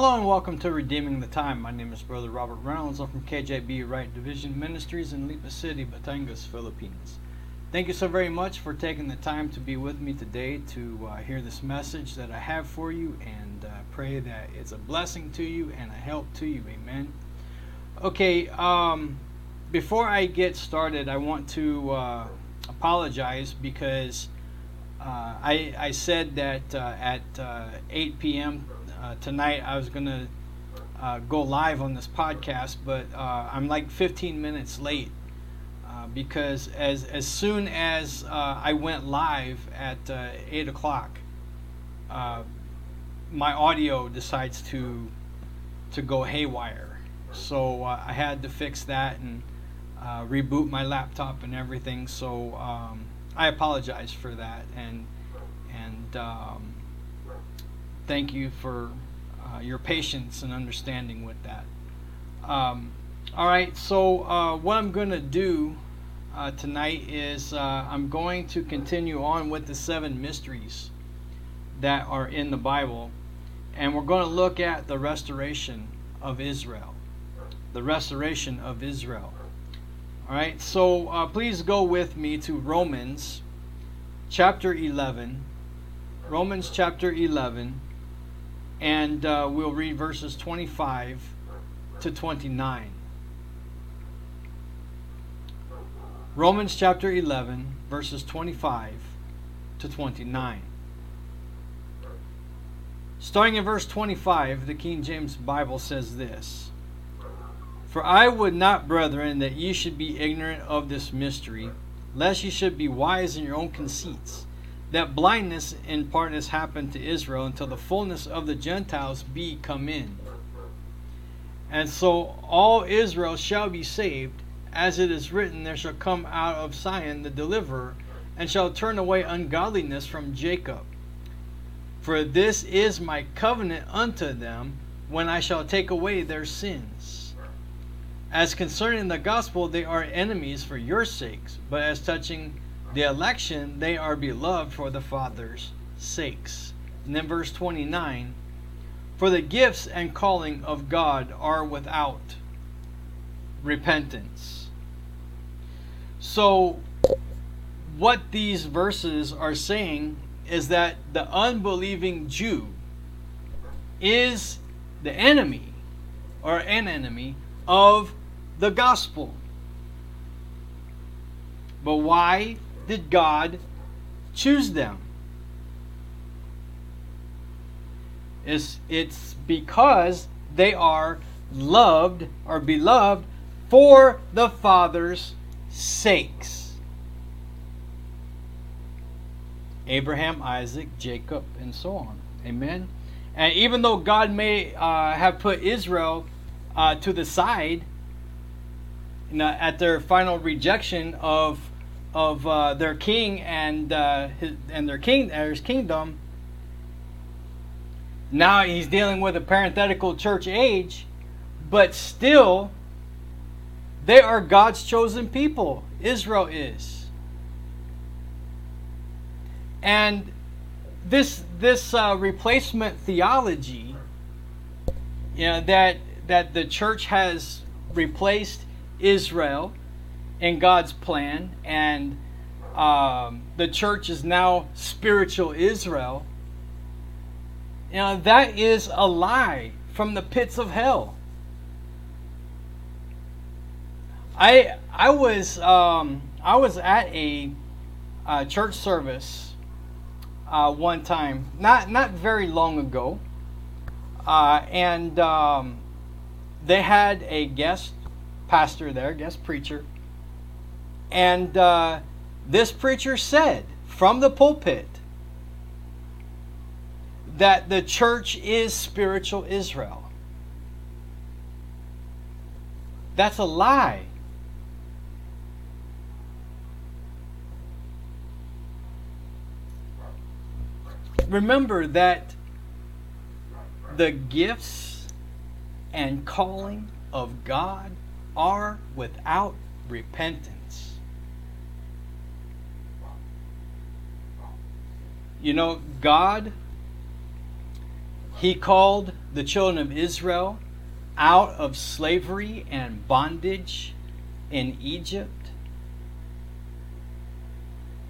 Hello and welcome to Redeeming the Time. My name is Brother Robert Reynolds. I'm from KJB Right Division Ministries in Lipa City, Batangas, Philippines. Thank you so very much for taking the time to be with me today to uh, hear this message that I have for you and uh, pray that it's a blessing to you and a help to you. Amen. Okay, um, before I get started, I want to uh, apologize because uh, I, I said that uh, at uh, 8 p.m uh, tonight I was going to uh, go live on this podcast, but uh, I'm like 15 minutes late uh, because as as soon as uh, I went live at uh, 8 o'clock, my audio decides to to go haywire. So I had to fix that and reboot my laptop and everything. So um, I apologize for that and and. Um, thank you for uh, your patience and understanding with that. Um, all right, so uh, what I'm going to do uh, tonight is uh, I'm going to continue on with the seven mysteries that are in the Bible, and we're going to look at the restoration of Israel. The restoration of Israel. All right, so uh, please go with me to Romans chapter 11. Romans chapter 11 and uh, we'll read verses 25 to 29. Romans chapter 11, verses 25 to 29. Starting in verse 25, the King James Bible says this For I would not, brethren, that ye should be ignorant of this mystery, lest ye should be wise in your own conceits that blindness in part has happened to Israel until the fullness of the Gentiles be come in. And so all Israel shall be saved, as it is written, There shall come out of Sion the deliverer, and shall turn away ungodliness from Jacob. For this is my covenant unto them, when I shall take away their sins. As concerning the gospel, they are enemies for your sakes, but as touching the election, they are beloved for the Father's sakes. And then verse 29 For the gifts and calling of God are without repentance. So, what these verses are saying is that the unbelieving Jew is the enemy or an enemy of the gospel. But why did God choose them? It's, it's because they are loved or beloved for the Father's sakes. Abraham, Isaac, Jacob, and so on. Amen. And even though God may uh, have put Israel uh, to the side you know, at their final rejection of of uh, their king and uh, his, and their king his kingdom. Now he's dealing with a parenthetical church age, but still, they are God's chosen people. Israel is, and this this uh, replacement theology, you know that that the church has replaced Israel in God's plan, and um, the church is now spiritual Israel. You know, that is a lie from the pits of hell. I I was um, I was at a, church service uh, one time, not not very long ago, uh, and um, they had a guest pastor there, guest preacher, and uh, this preacher said from the pulpit that the church is spiritual Israel. That's a lie. Remember that the gifts and calling of God are without repentance. You know, God He called the children of Israel out of slavery and bondage in Egypt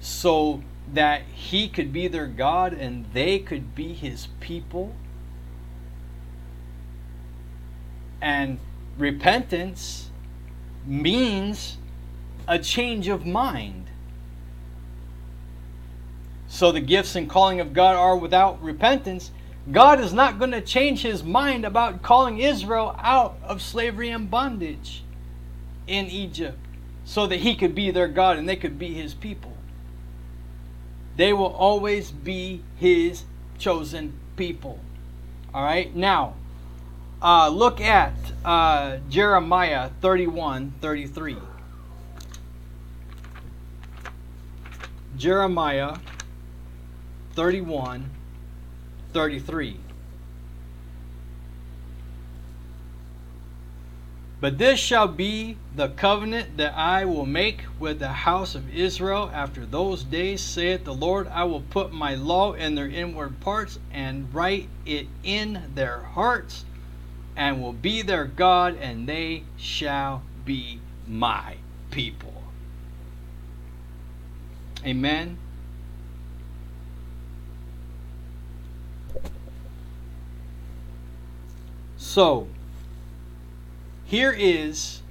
so that he could be their God and they could be his people. And repentance means a change of mind. So the gifts and calling of God are without repentance. God is not going to change his mind about calling Israel out of slavery and bondage in Egypt so that he could be their God and they could be his people. They will always be his chosen people. All right? Now, uh, look at uh, Jeremiah 31 33. Jeremiah 31 33. But this shall be the covenant that I will make with the house of Israel after those days, saith the Lord. I will put my law in their inward parts and write it in their hearts, and will be their God, and they shall be my people. Amen. So, here is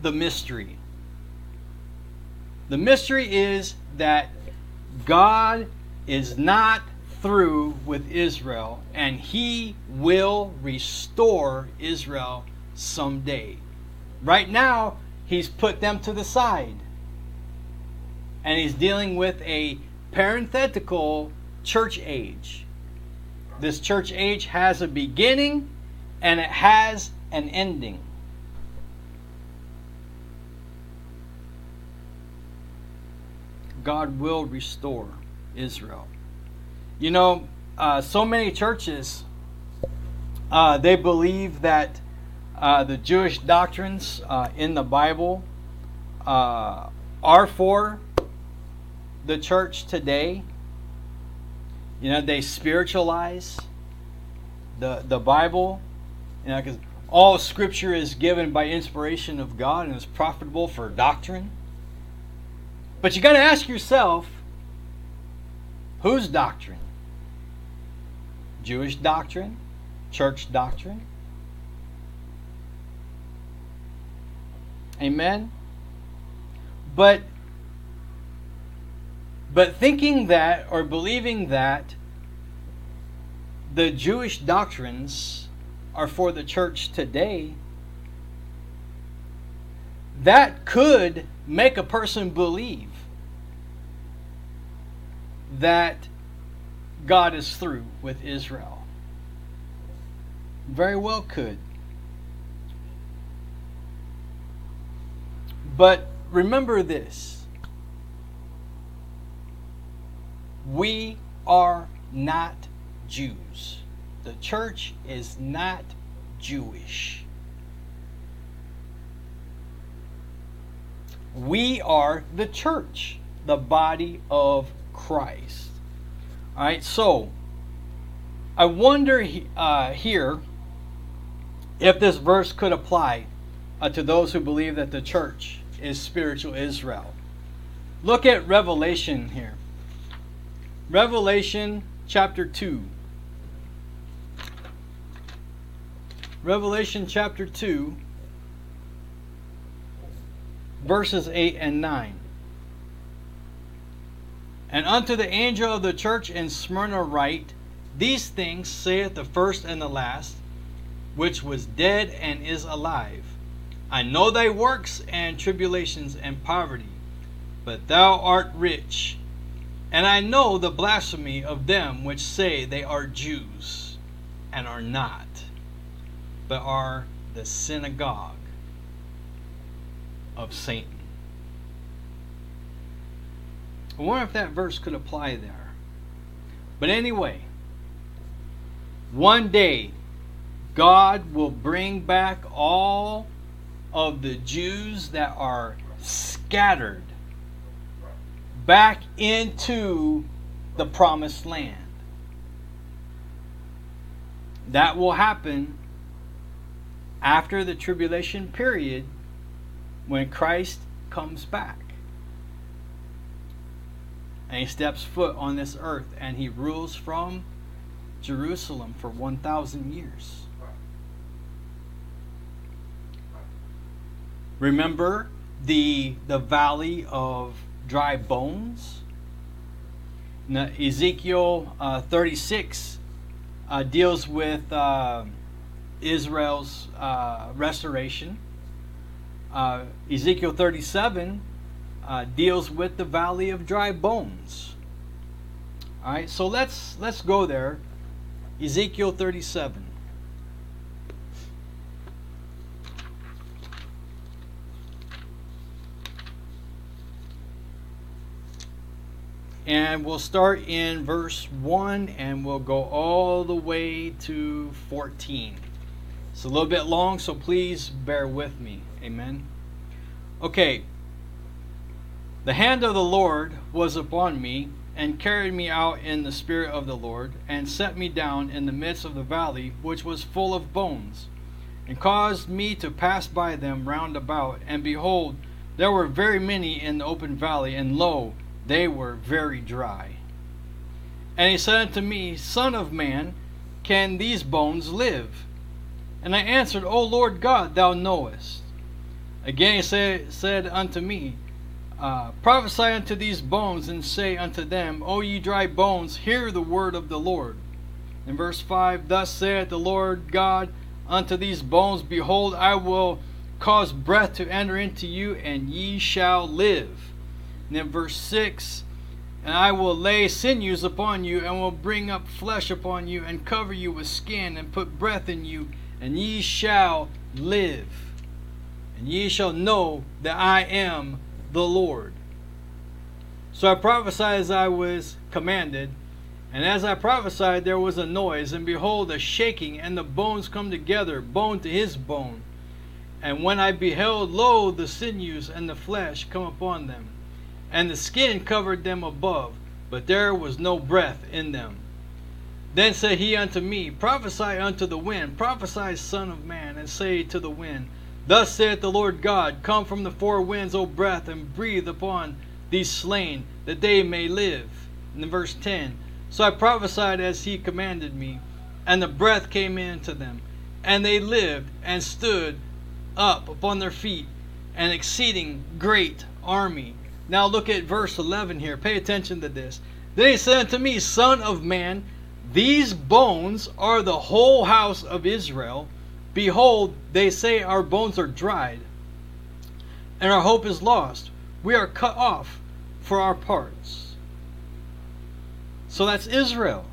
the mystery. The mystery is that God is not through with Israel and he will restore Israel someday. Right now, he's put them to the side. And he's dealing with a parenthetical church age. This church age has a beginning and it has an ending. God will restore Israel. You know, uh, so many churches, uh, they believe that uh, the Jewish doctrines uh, in the Bible uh, are for the church today. You know, they spiritualize the, the Bible. You know, because all Scripture is given by inspiration of God and is profitable for doctrine but you got to ask yourself whose doctrine? Jewish doctrine? Church doctrine? Amen. But but thinking that or believing that the Jewish doctrines are for the church today that could make a person believe that God is through with Israel. Very well could. But remember this we are not Jews. The church is not Jewish. We are the church, the body of Christ. All right, so I wonder uh, here if this verse could apply uh, to those who believe that the church is spiritual Israel. Look at Revelation here. Revelation chapter 2. Revelation chapter 2, verses 8 and 9. And unto the angel of the church in Smyrna write, These things saith the first and the last, which was dead and is alive. I know thy works and tribulations and poverty, but thou art rich. And I know the blasphemy of them which say they are Jews, and are not, but are the synagogue of Satan. I wonder if that verse could apply there. But anyway, one day God will bring back all of the Jews that are scattered back into the promised land. That will happen after the tribulation period when Christ comes back. And he steps foot on this earth and he rules from Jerusalem for 1,000 years. Remember the, the valley of dry bones? Now, Ezekiel uh, 36 uh, deals with uh, Israel's uh, restoration. Uh, Ezekiel 37 uh, deals with the valley of dry bones. All right, so let's let's go there. Ezekiel 37. And we'll start in verse 1 and we'll go all the way to 14. It's a little bit long, so please bear with me. Amen. Okay. The hand of the Lord was upon me and carried me out in the spirit of the Lord and set me down in the midst of the valley which was full of bones and caused me to pass by them round about and behold there were very many in the open valley and lo they were very dry. And he said unto me, Son of man, can these bones live? And I answered, O Lord God, thou knowest. Again he say, said unto me, uh, Prophesy unto these bones, and say unto them, O ye dry bones, hear the word of the Lord. In verse 5, Thus saith the Lord God unto these bones, Behold, I will cause breath to enter into you, and ye shall live. And then verse 6 And I will lay sinews upon you, and will bring up flesh upon you, and cover you with skin, and put breath in you, and ye shall live. And ye shall know that I am the Lord. So I prophesied as I was commanded. And as I prophesied, there was a noise, and behold, a shaking, and the bones come together, bone to his bone. And when I beheld, lo, the sinews and the flesh come upon them and the skin covered them above, but there was no breath in them. Then said he unto me, Prophesy unto the wind, prophesy, Son of Man, and say to the wind, Thus saith the Lord God, Come from the four winds, O breath, and breathe upon these slain, that they may live. In verse 10, So I prophesied as he commanded me, and the breath came into them, and they lived and stood up upon their feet, an exceeding great army. Now look at verse 11 here. Pay attention to this. Then he said unto me, Son of man, these bones are the whole house of Israel. Behold, they say our bones are dried, and our hope is lost. We are cut off for our parts. So that's Israel.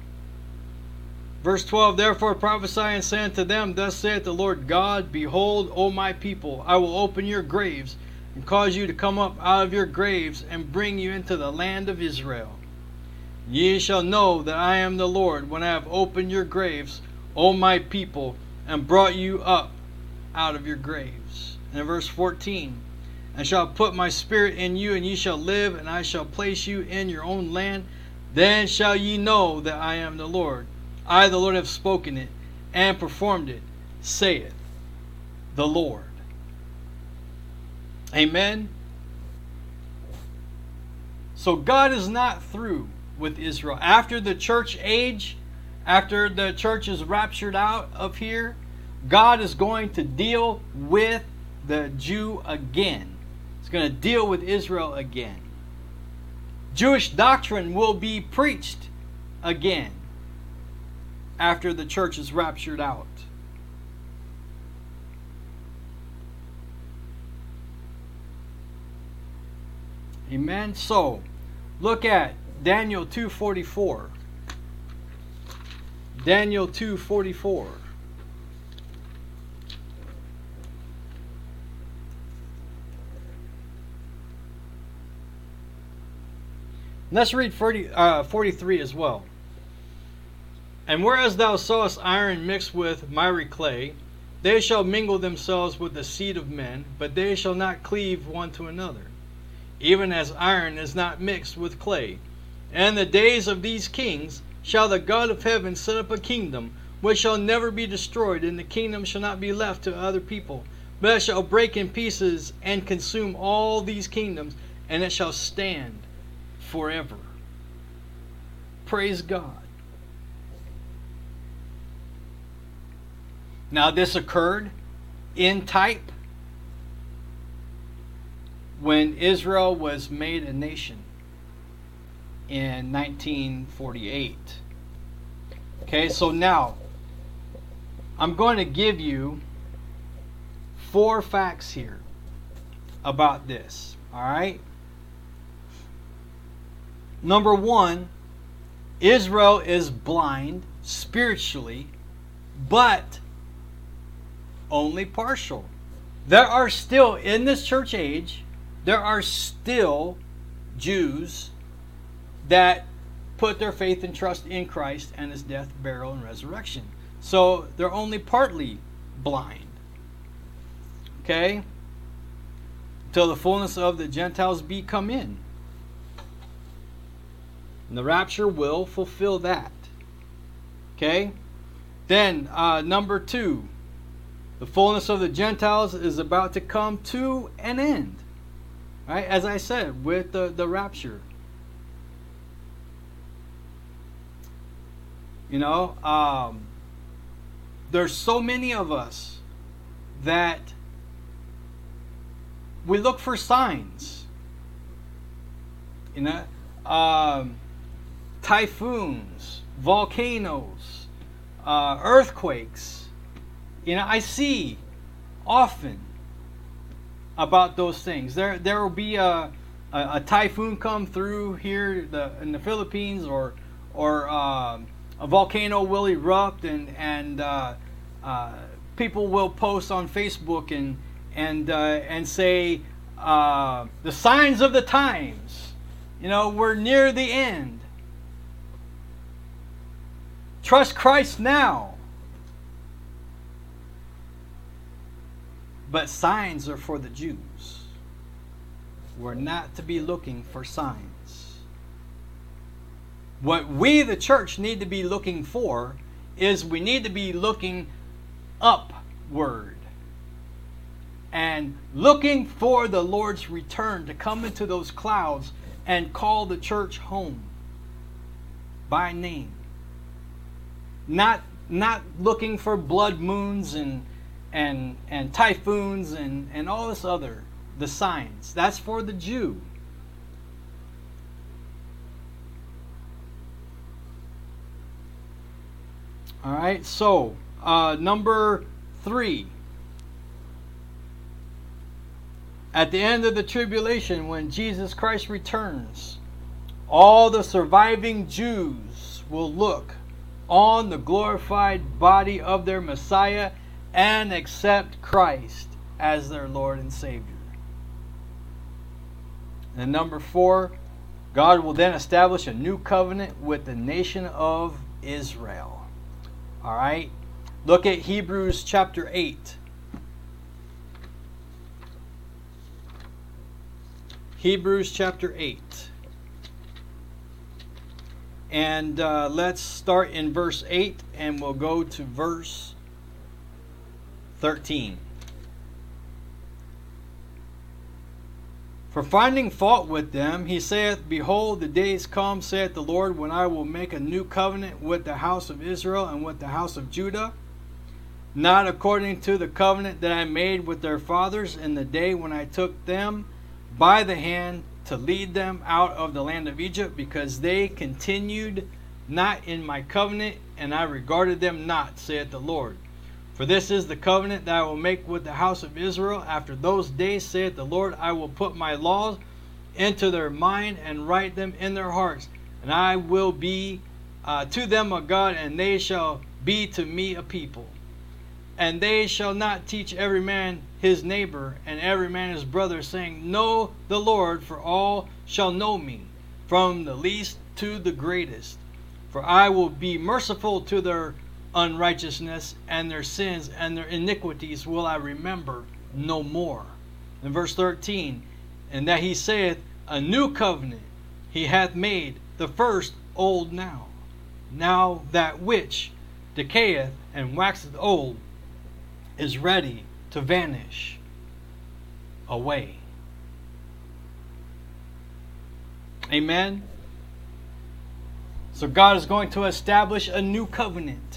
Verse 12 Therefore prophesy and say unto them, Thus saith the Lord God, Behold, O my people, I will open your graves and cause you to come up out of your graves and bring you into the land of Israel. Ye shall know that I am the Lord when I have opened your graves, O my people, and brought you up out of your graves. And in verse 14, and shall put my spirit in you, and ye shall live, and I shall place you in your own land. Then shall ye know that I am the Lord. I, the Lord, have spoken it and performed it, saith the Lord. Amen. So God is not through with Israel. After the church age, after the church is raptured out of here, God is going to deal with the Jew again. He's going to deal with Israel again. Jewish doctrine will be preached again after the church is raptured out. Amen. So, look at Daniel 2:44. Daniel 2:44. Let's read 40, uh, 43 as well. And whereas thou sawest iron mixed with miry clay, they shall mingle themselves with the seed of men, but they shall not cleave one to another even as iron is not mixed with clay. And the days of these kings shall the God of heaven set up a kingdom, which shall never be destroyed, and the kingdom shall not be left to other people, but it shall break in pieces and consume all these kingdoms, and it shall stand forever. Praise God. Now, this occurred in type when Israel was made a nation in 1948. Okay, so now I'm going to give you four facts here about this. All right? Number one, Israel is blind spiritually, but only partial. There are still, in this church age, there are still Jews that put their faith and trust in Christ and his death, burial, and resurrection. So they're only partly blind. Okay? Until the fullness of the Gentiles be come in. And the rapture will fulfill that. Okay? Then, uh, number two, the fullness of the Gentiles is about to come to an end. Right? As I said, with the, the rapture. You know, um, there's so many of us that we look for signs. You know, um, typhoons, volcanoes, uh, earthquakes. You know, I see often about those things. There, there will be a, a, a typhoon come through here the, in the Philippines, or, or um, a volcano will erupt, and and uh, uh, people will post on Facebook and and uh, and say uh, the signs of the times. You know, we're near the end. Trust Christ now. But signs are for the Jews. We're not to be looking for signs. What we, the church, need to be looking for is we need to be looking upward and looking for the Lord's return to come into those clouds and call the church home by name. Not not looking for blood moons and and and typhoons and and all this other the signs that's for the jew all right so uh, number three at the end of the tribulation when jesus christ returns all the surviving jews will look on the glorified body of their messiah and accept Christ as their Lord and Savior. And number four, God will then establish a new covenant with the nation of Israel. All right? Look at Hebrews chapter 8. Hebrews chapter 8. And uh, let's start in verse 8 and we'll go to verse 13. For finding fault with them, he saith, Behold, the days come, saith the Lord, when I will make a new covenant with the house of Israel and with the house of Judah, not according to the covenant that I made with their fathers in the day when I took them by the hand to lead them out of the land of Egypt, because they continued not in my covenant, and I regarded them not, saith the Lord. For this is the covenant that I will make with the house of Israel. After those days, saith the Lord, I will put my laws into their mind and write them in their hearts. And I will be uh, to them a God, and they shall be to me a people. And they shall not teach every man his neighbor and every man his brother, saying, Know the Lord, for all shall know me, from the least to the greatest. For I will be merciful to their unrighteousness and their sins and their iniquities will I remember no more. In verse 13, and that he saith, A new covenant he hath made, the first old now. Now that which decayeth and waxeth old is ready to vanish away. Amen. So God is going to establish a new covenant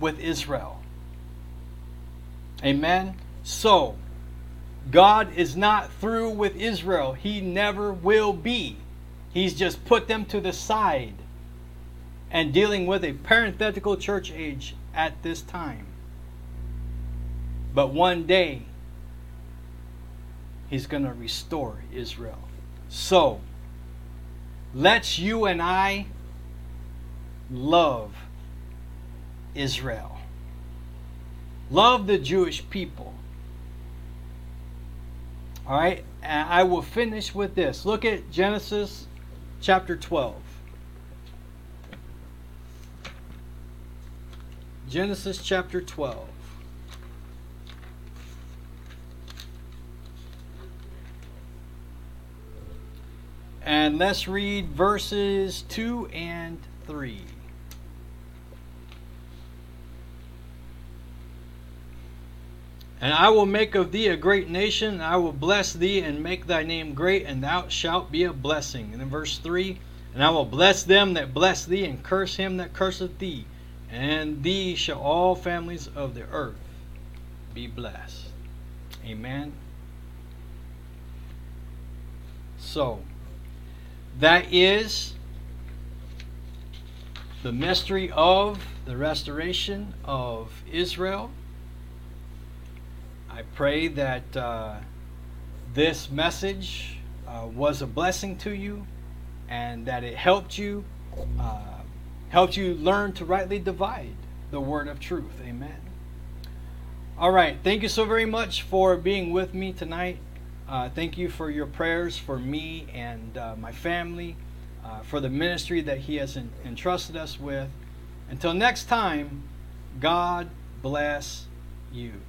with Israel. Amen. So God is not through with Israel. He never will be. He's just put them to the side and dealing with a parenthetical church age at this time. But one day, He's going to restore Israel. So, let's you and I love Israel. Love the Jewish people. All right, and I will finish with this. Look at Genesis chapter 12. Genesis chapter 12. And let's read verses 2 and 3. And I will make of thee a great nation, and I will bless thee and make thy name great, and thou shalt be a blessing. And in verse 3, and I will bless them that bless thee, and curse him that curseth thee. And thee shall all families of the earth be blessed. Amen. So, that is the mystery of the restoration of Israel. I pray that uh, this message uh, was a blessing to you and that it helped you uh, helped you learn to rightly divide the word of truth. Amen. All right. Thank you so very much for being with me tonight. Uh, thank you for your prayers for me and uh, my family, uh, for the ministry that He has en- entrusted us with. Until next time, God bless you.